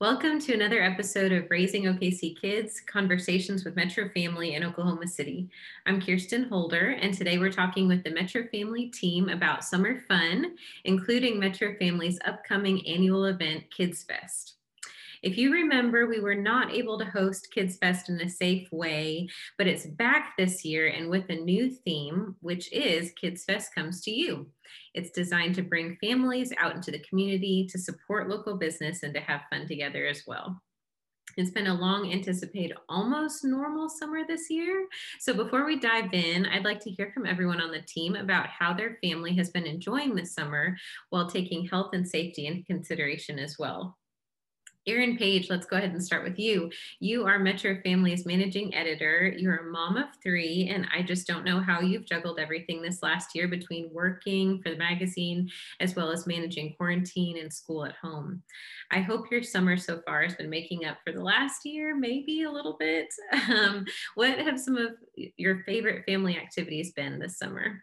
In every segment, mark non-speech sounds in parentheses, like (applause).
Welcome to another episode of Raising OKC Kids Conversations with Metro Family in Oklahoma City. I'm Kirsten Holder, and today we're talking with the Metro Family team about summer fun, including Metro Family's upcoming annual event, Kids Fest. If you remember, we were not able to host Kids Fest in a safe way, but it's back this year and with a new theme, which is Kids Fest Comes to You. It's designed to bring families out into the community, to support local business, and to have fun together as well. It's been a long anticipated, almost normal summer this year. So, before we dive in, I'd like to hear from everyone on the team about how their family has been enjoying this summer while taking health and safety into consideration as well. Erin Page, let's go ahead and start with you. You are Metro Family's managing editor. You're a mom of three, and I just don't know how you've juggled everything this last year between working for the magazine as well as managing quarantine and school at home. I hope your summer so far has been making up for the last year, maybe a little bit. (laughs) Um, what have some of your favorite family activities been this summer?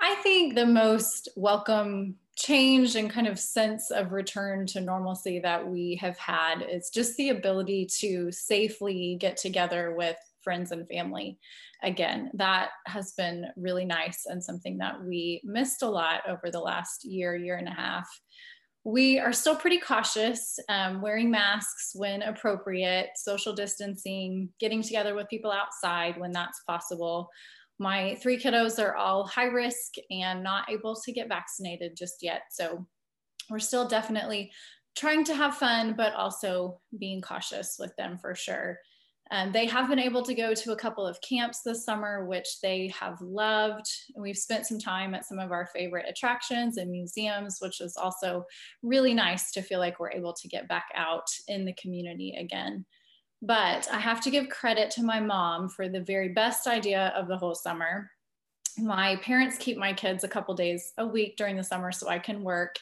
I think the most welcome change and kind of sense of return to normalcy that we have had is just the ability to safely get together with friends and family again. That has been really nice and something that we missed a lot over the last year, year and a half. We are still pretty cautious, um, wearing masks when appropriate, social distancing, getting together with people outside when that's possible my three kiddos are all high risk and not able to get vaccinated just yet. So we're still definitely trying to have fun, but also being cautious with them for sure. And they have been able to go to a couple of camps this summer, which they have loved. We've spent some time at some of our favorite attractions and museums, which is also really nice to feel like we're able to get back out in the community again. But I have to give credit to my mom for the very best idea of the whole summer. My parents keep my kids a couple days a week during the summer so I can work.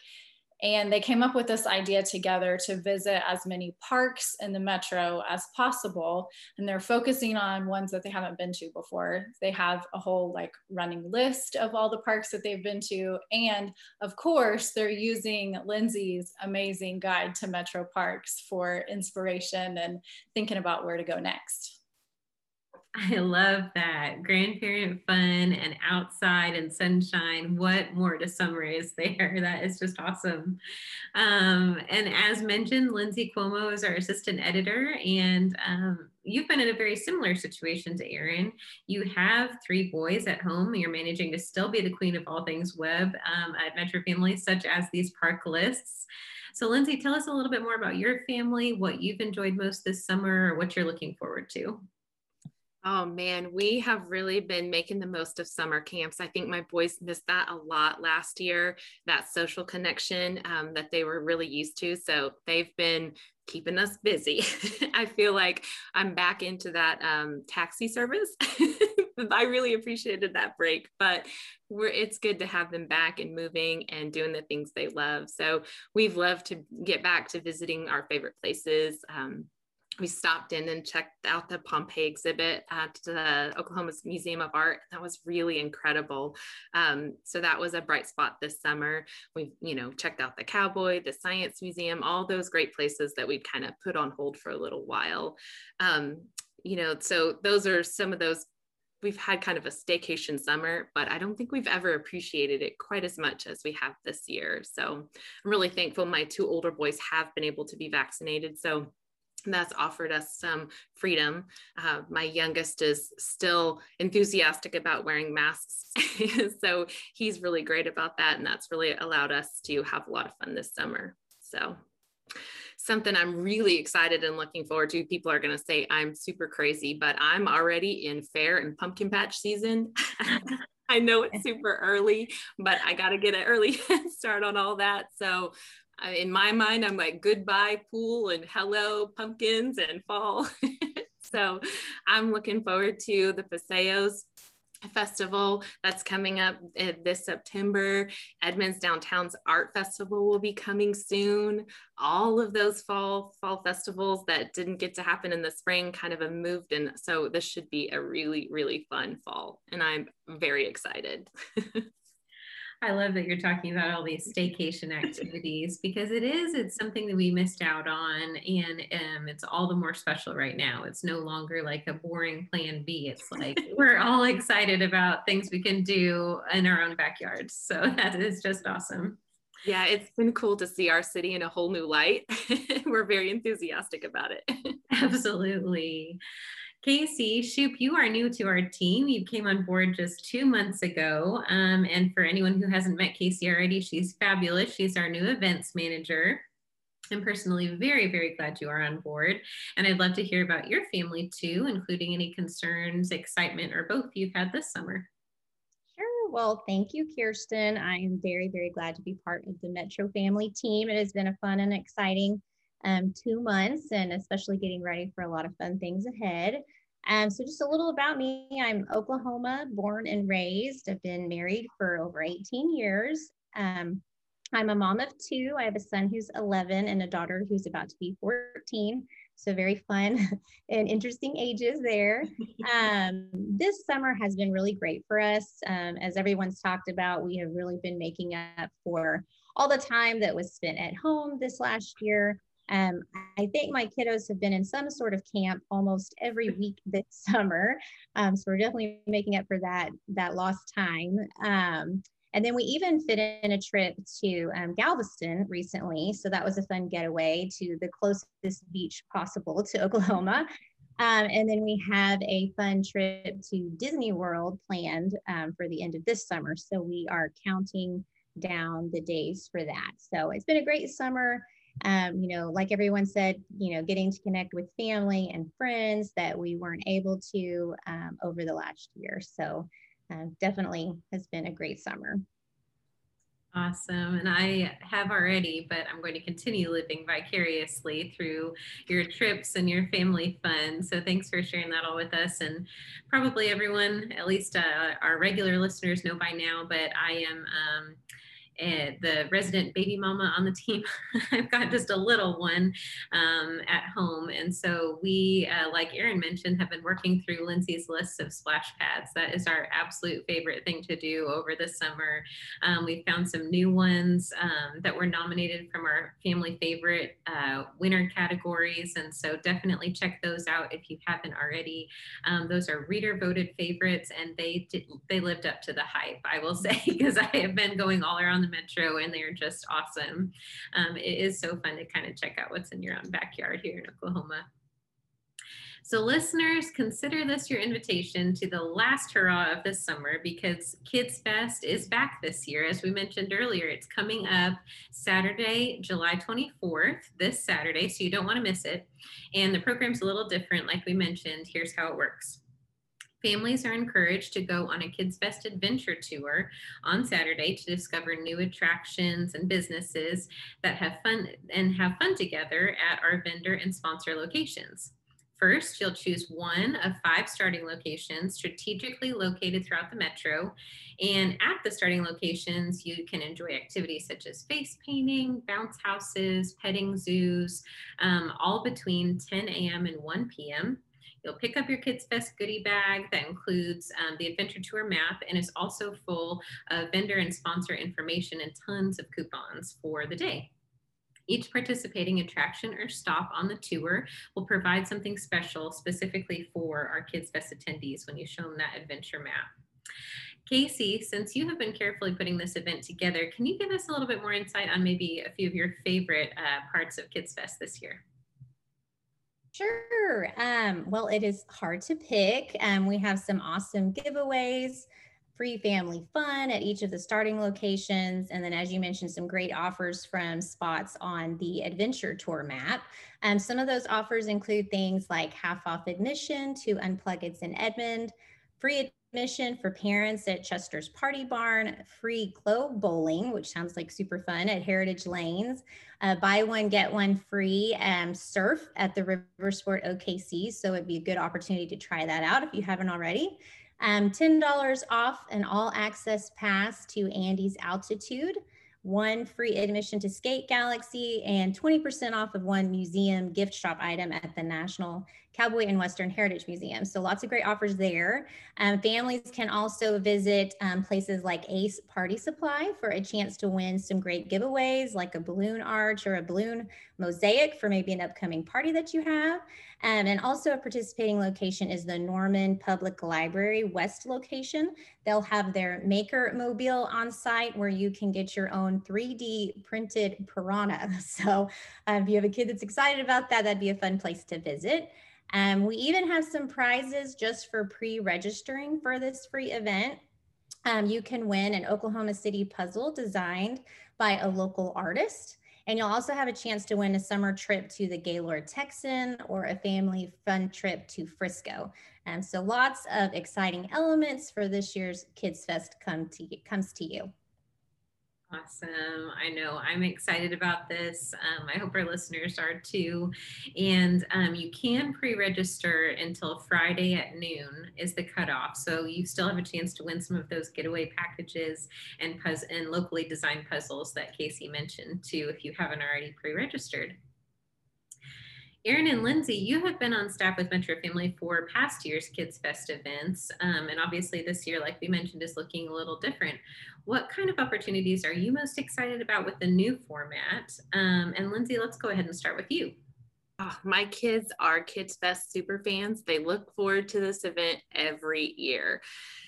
And they came up with this idea together to visit as many parks in the metro as possible. And they're focusing on ones that they haven't been to before. They have a whole like running list of all the parks that they've been to. And of course, they're using Lindsay's amazing guide to metro parks for inspiration and thinking about where to go next. I love that. Grandparent fun and outside and sunshine. What more to summer is (laughs) there? That is just awesome. Um, and as mentioned, Lindsay Cuomo is our assistant editor, and um, you've been in a very similar situation to Erin. You have three boys at home. You're managing to still be the queen of all things web um, at Metro Family, such as these park lists. So, Lindsay, tell us a little bit more about your family, what you've enjoyed most this summer, or what you're looking forward to. Oh man, we have really been making the most of summer camps. I think my boys missed that a lot last year, that social connection um, that they were really used to. So they've been keeping us busy. (laughs) I feel like I'm back into that um, taxi service. (laughs) I really appreciated that break, but we're, it's good to have them back and moving and doing the things they love. So we've loved to get back to visiting our favorite places. Um, we stopped in and checked out the Pompeii exhibit at the Oklahoma Museum of Art. That was really incredible. Um, so that was a bright spot this summer. We've, you know, checked out the Cowboy, the Science Museum, all those great places that we'd kind of put on hold for a little while. Um, you know, so those are some of those. We've had kind of a staycation summer, but I don't think we've ever appreciated it quite as much as we have this year. So I'm really thankful my two older boys have been able to be vaccinated. So that's offered us some freedom. Uh, my youngest is still enthusiastic about wearing masks. (laughs) so he's really great about that. And that's really allowed us to have a lot of fun this summer. So something I'm really excited and looking forward to. People are going to say I'm super crazy, but I'm already in fair and pumpkin patch season. (laughs) I know it's super early, but I got to get an early (laughs) start on all that. So in my mind, I'm like goodbye pool and hello pumpkins and fall. (laughs) so I'm looking forward to the Paseos festival that's coming up uh, this September. Edmond's Downtown's Art Festival will be coming soon. All of those fall fall festivals that didn't get to happen in the spring kind of have moved and so this should be a really really fun fall and I'm very excited. (laughs) I love that you're talking about all these staycation activities because it is, it's something that we missed out on. And um, it's all the more special right now. It's no longer like a boring plan B. It's like (laughs) we're all excited about things we can do in our own backyards. So (laughs) that is just awesome. Yeah, it's been cool to see our city in a whole new light. (laughs) we're very enthusiastic about it. Absolutely. Casey Shoop, you are new to our team. You came on board just two months ago. Um, and for anyone who hasn't met Casey already, she's fabulous. She's our new events manager. I'm personally very, very glad you are on board. And I'd love to hear about your family too, including any concerns, excitement, or both you've had this summer. Sure. Well, thank you, Kirsten. I am very, very glad to be part of the Metro family team. It has been a fun and exciting um, two months and especially getting ready for a lot of fun things ahead. Um, so just a little about me. I'm Oklahoma born and raised. I've been married for over 18 years. Um, I'm a mom of two. I have a son who's 11 and a daughter who's about to be 14. So very fun (laughs) and interesting ages there. Um, this summer has been really great for us. Um, as everyone's talked about, we have really been making up for all the time that was spent at home this last year. Um, I think my kiddos have been in some sort of camp almost every week (laughs) this summer. Um, so we're definitely making up for that, that lost time. Um, and then we even fit in a trip to um, Galveston recently. So that was a fun getaway to the closest beach possible to (laughs) Oklahoma. Um, and then we have a fun trip to Disney World planned um, for the end of this summer. So we are counting down the days for that. So it's been a great summer um, you know, like everyone said, you know, getting to connect with family and friends that we weren't able to um, over the last year. So uh, definitely has been a great summer. Awesome. And I have already, but I'm going to continue living vicariously through your trips and your family fun. So thanks for sharing that all with us. And probably everyone, at least uh, our regular listeners, know by now, but I am. Um, and the resident baby mama on the team. (laughs) I've got just a little one um, at home. And so we, uh, like Erin mentioned, have been working through Lindsay's list of splash pads. That is our absolute favorite thing to do over the summer. Um, we found some new ones um, that were nominated from our family favorite uh, winner categories. And so definitely check those out if you haven't already. Um, those are reader voted favorites and they did, they lived up to the hype, I will (laughs) say, because I have been going all around the metro and they're just awesome. Um, it is so fun to kind of check out what's in your own backyard here in Oklahoma. So listeners, consider this your invitation to the last hurrah of this summer because Kids Fest is back this year. As we mentioned earlier, it's coming up Saturday, July 24th, this Saturday, so you don't want to miss it. And the program's a little different, like we mentioned. Here's how it works. Families are encouraged to go on a Kids Fest adventure tour on Saturday to discover new attractions and businesses that have fun and have fun together at our vendor and sponsor locations. First, you'll choose one of five starting locations strategically located throughout the metro. And at the starting locations, you can enjoy activities such as face painting, bounce houses, petting zoos, um, all between 10 a.m. and 1 p.m. You'll pick up your Kids Fest goodie bag that includes um, the adventure tour map and is also full of vendor and sponsor information and tons of coupons for the day. Each participating attraction or stop on the tour will provide something special specifically for our Kids Fest attendees when you show them that adventure map. Casey, since you have been carefully putting this event together, can you give us a little bit more insight on maybe a few of your favorite uh, parts of Kids Fest this year? Sure. Um, well, it is hard to pick. Um, we have some awesome giveaways, free family fun at each of the starting locations. And then, as you mentioned, some great offers from spots on the adventure tour map. Um, some of those offers include things like half off admission to Unplug It's in Edmond, free admission for parents at Chester's Party Barn, free glow bowling, which sounds like super fun at Heritage Lanes, uh, buy one, get one free um, surf at the River Sport OKC. So it'd be a good opportunity to try that out if you haven't already. Um, $10 off an all access pass to Andy's Altitude, one free admission to Skate Galaxy, and 20% off of one museum gift shop item at the National Cowboy and Western Heritage Museum. So lots of great offers there. Um, families can also visit um, places like Ace Party Supply for a chance to win some great giveaways like a balloon arch or a balloon mosaic for maybe an upcoming party that you have. Um, and also a participating location is the Norman Public Library West location. They'll have their maker mobile on site where you can get your own 3D printed piranha. (laughs) So uh, if you have a kid that's excited about that, that'd be a fun place to visit. Um, we even have some prizes just for pre-registering for this free event. Um, you can win an Oklahoma City puzzle designed by a local artist. And you'll also have a chance to win a summer trip to the Gaylord Texan or a family fun trip to Frisco. And um, so lots of exciting elements for this year's Kids Fest come to, comes to you. Awesome. I know I'm excited about this. Um, I hope our listeners are too. And um, you can pre register until Friday at noon, is the cutoff. So you still have a chance to win some of those getaway packages and, and locally designed puzzles that Casey mentioned too, if you haven't already pre registered. Erin and Lindsay, you have been on staff with Metro Family for past year's Kids Fest events. Um, and obviously, this year, like we mentioned, is looking a little different. What kind of opportunities are you most excited about with the new format? Um, and Lindsay, let's go ahead and start with you. Oh, my kids are Kids Fest super fans. They look forward to this event every year.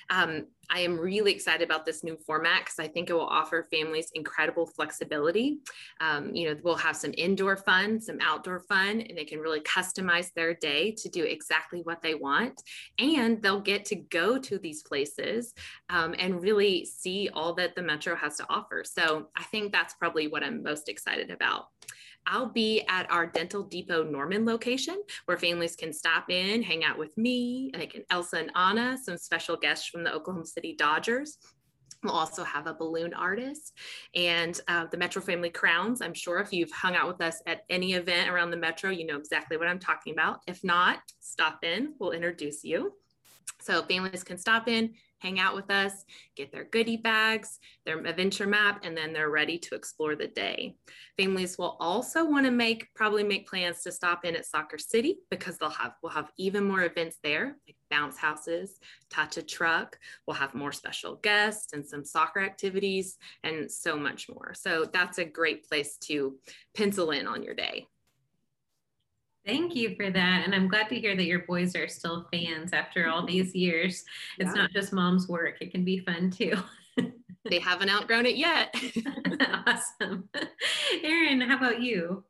Um, I am really excited about this new format because I think it will offer families incredible flexibility. Um, you know, we'll have some indoor fun, some outdoor fun, and they can really customize their day to do exactly what they want. And they'll get to go to these places um, and really see all that the Metro has to offer. So I think that's probably what I'm most excited about. I'll be at our Dental Depot Norman location where families can stop in, hang out with me, like Elsa and Anna, some special guests from the Oklahoma City Dodgers. We'll also have a balloon artist and uh, the Metro Family Crowns. I'm sure if you've hung out with us at any event around the Metro, you know exactly what I'm talking about. If not, stop in, we'll introduce you. So families can stop in, hang out with us, get their goodie bags, their adventure map, and then they're ready to explore the day. Families will also want to make probably make plans to stop in at Soccer City because they'll have we'll have even more events there, like bounce houses, touch a truck. We'll have more special guests and some soccer activities and so much more. So that's a great place to pencil in on your day. Thank you for that. And I'm glad to hear that your boys are still fans after all these years. It's yeah. not just mom's work, it can be fun too. they haven't outgrown it yet. (laughs) awesome. Erin, how about you?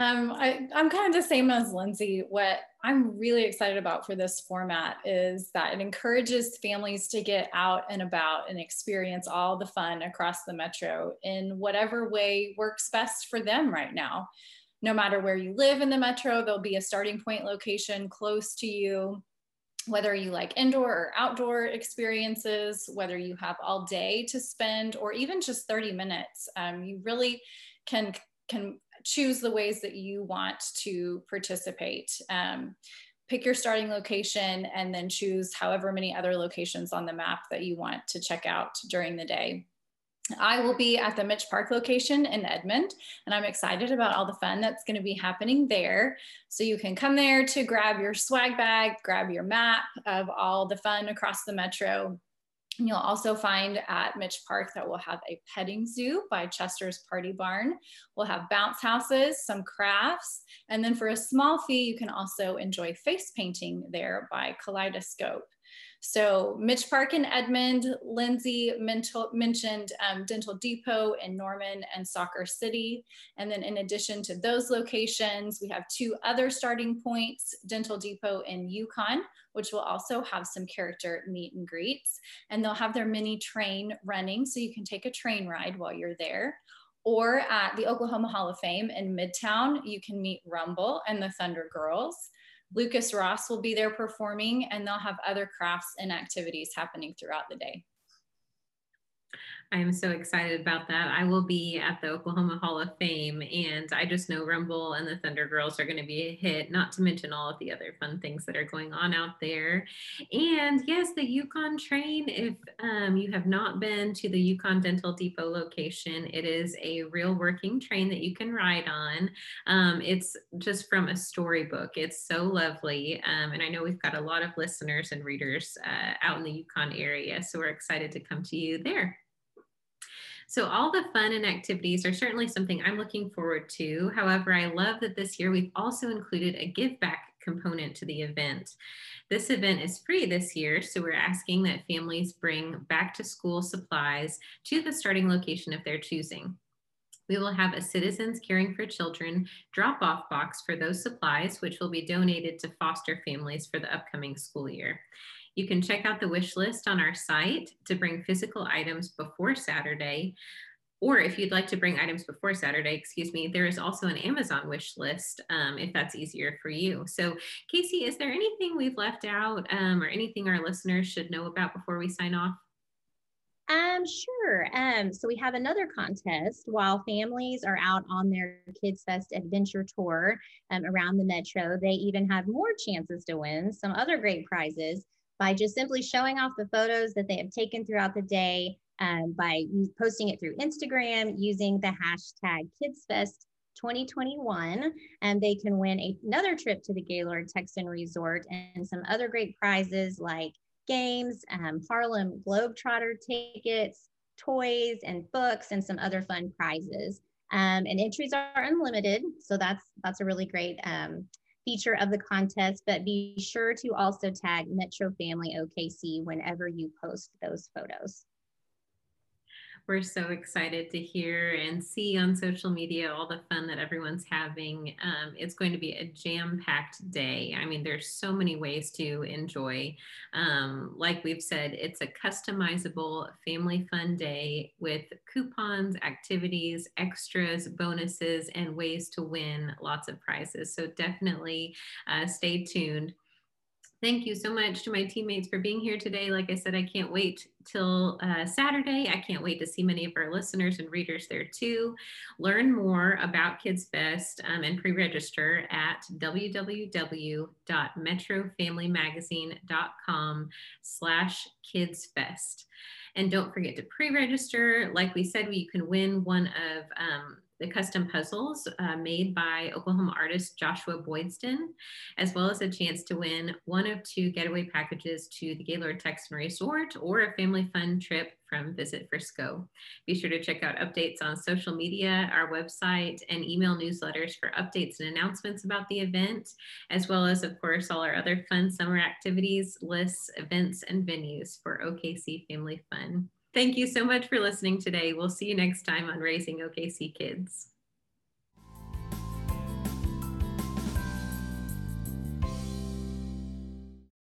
Um, I, I'm kind of the same as Lindsay. What I'm really excited about for this format is that it encourages families to get out and about and experience all the fun across the metro in whatever way works best for them right now no matter where you live in the metro, there'll be a starting point location close to you. Whether you like indoor or outdoor experiences, whether you have all day to spend or even just 30 minutes, um, you really can, can choose the ways that you want to participate. Um, pick your starting location and then choose however many other locations on the map that you want to check out during the day. I will be at the Mitch Park location in Edmond, and I'm excited about all the fun that's going to be happening there. So you can come there to grab your swag bag, grab your map of all the fun across the metro. And you'll also find at Mitch Park that we'll have a petting zoo by Chester's Party Barn. We'll have bounce houses, some crafts, and then for a small fee, you can also enjoy face painting there by Kaleidoscope. So Mitch Park and Edmond, Lindsay mentioned um, Dental Depot in Norman and Soccer City. And then in addition to those locations, we have two other starting points, Dental Depot in Yukon, which will also have some character meet and greets. And they'll have their mini train running, so you can take a train ride while you're there or at the Oklahoma Hall of Fame in Midtown, you can meet Rumble and the Thunder Girls. Lucas Ross will be there performing, and they'll have other crafts and activities happening throughout the day. I am so excited about that. I will be at the Oklahoma Hall of Fame, and I just know Rumble and the Thunder Girls are going to be a hit, not to mention all of the other fun things that are going on out there. And yes, the Yukon train, if um, you have not been to the Yukon Dental Depot location, it is a real working train that you can ride on. Um, it's just from a storybook. It's so lovely. Um, and I know we've got a lot of listeners and readers uh, out in the Yukon area, so we're excited to come to you there. So all the fun and activities are certainly something I'm looking forward to. However, I love that this year we've also included a give back component to the event. This event is free this year, so we're asking that families bring back to school supplies to the starting location of their choosing. We will have a Citizens Caring for Children drop off box for those supplies, which will be donated to foster families for the upcoming school year. You can check out the wish list on our site to bring physical items before Saturday. Or if you'd like to bring items before Saturday, excuse me, there is also an Amazon wish list um, if that's easier for you. So, Casey, is there anything we've left out um, or anything our listeners should know about before we sign off? Um, sure. Um, so we have another contest while families are out on their Kids Fest adventure tour um, around the metro. They even have more chances to win some other great prizes by just simply showing off the photos that they have taken throughout the day um, by posting it through Instagram using the hashtag KidsFest 2021 and they can win a, another trip to the Gaylord Texan Resort and some other great prizes like games, um, Harlem Globetrotter tickets, toys and books and some other fun prizes. Um, and entries are unlimited, so that's that's a really great um, feature of the contest, but be sure to also tag Metro Family OKC whenever you post those photos. We're so excited to hear and see on social media all the fun that everyone's having. Um, it's going to be a jam packed day. I mean, there's so many ways to enjoy. Um, like we've said, it's a customizable family fun day with coupons, activities, extras, bonuses, and ways to win lots of prizes. So definitely uh, stay tuned. Thank you so much to my teammates for being here today. Like I said, I can't wait till uh, Saturday. I can't wait to see many of our listeners and readers there too. Learn more about Kids Fest um, and pre-register at www.metrofamilymagazine.com slash kidsfest. And don't forget to pre-register. Like we said, you can win one of um, the custom puzzles uh, made by Oklahoma artist Joshua Boydston, as well as a chance to win one of two getaway packages to the Gaylord Texan Resort or a family fun trip from Visit Frisco. Be sure to check out updates on social media, our website, and email newsletters for updates and announcements about the event, as well as, of course, all our other fun summer activities, lists, events, and venues for OKC Family Fun. Thank you so much for listening today. We'll see you next time on Raising OKC Kids.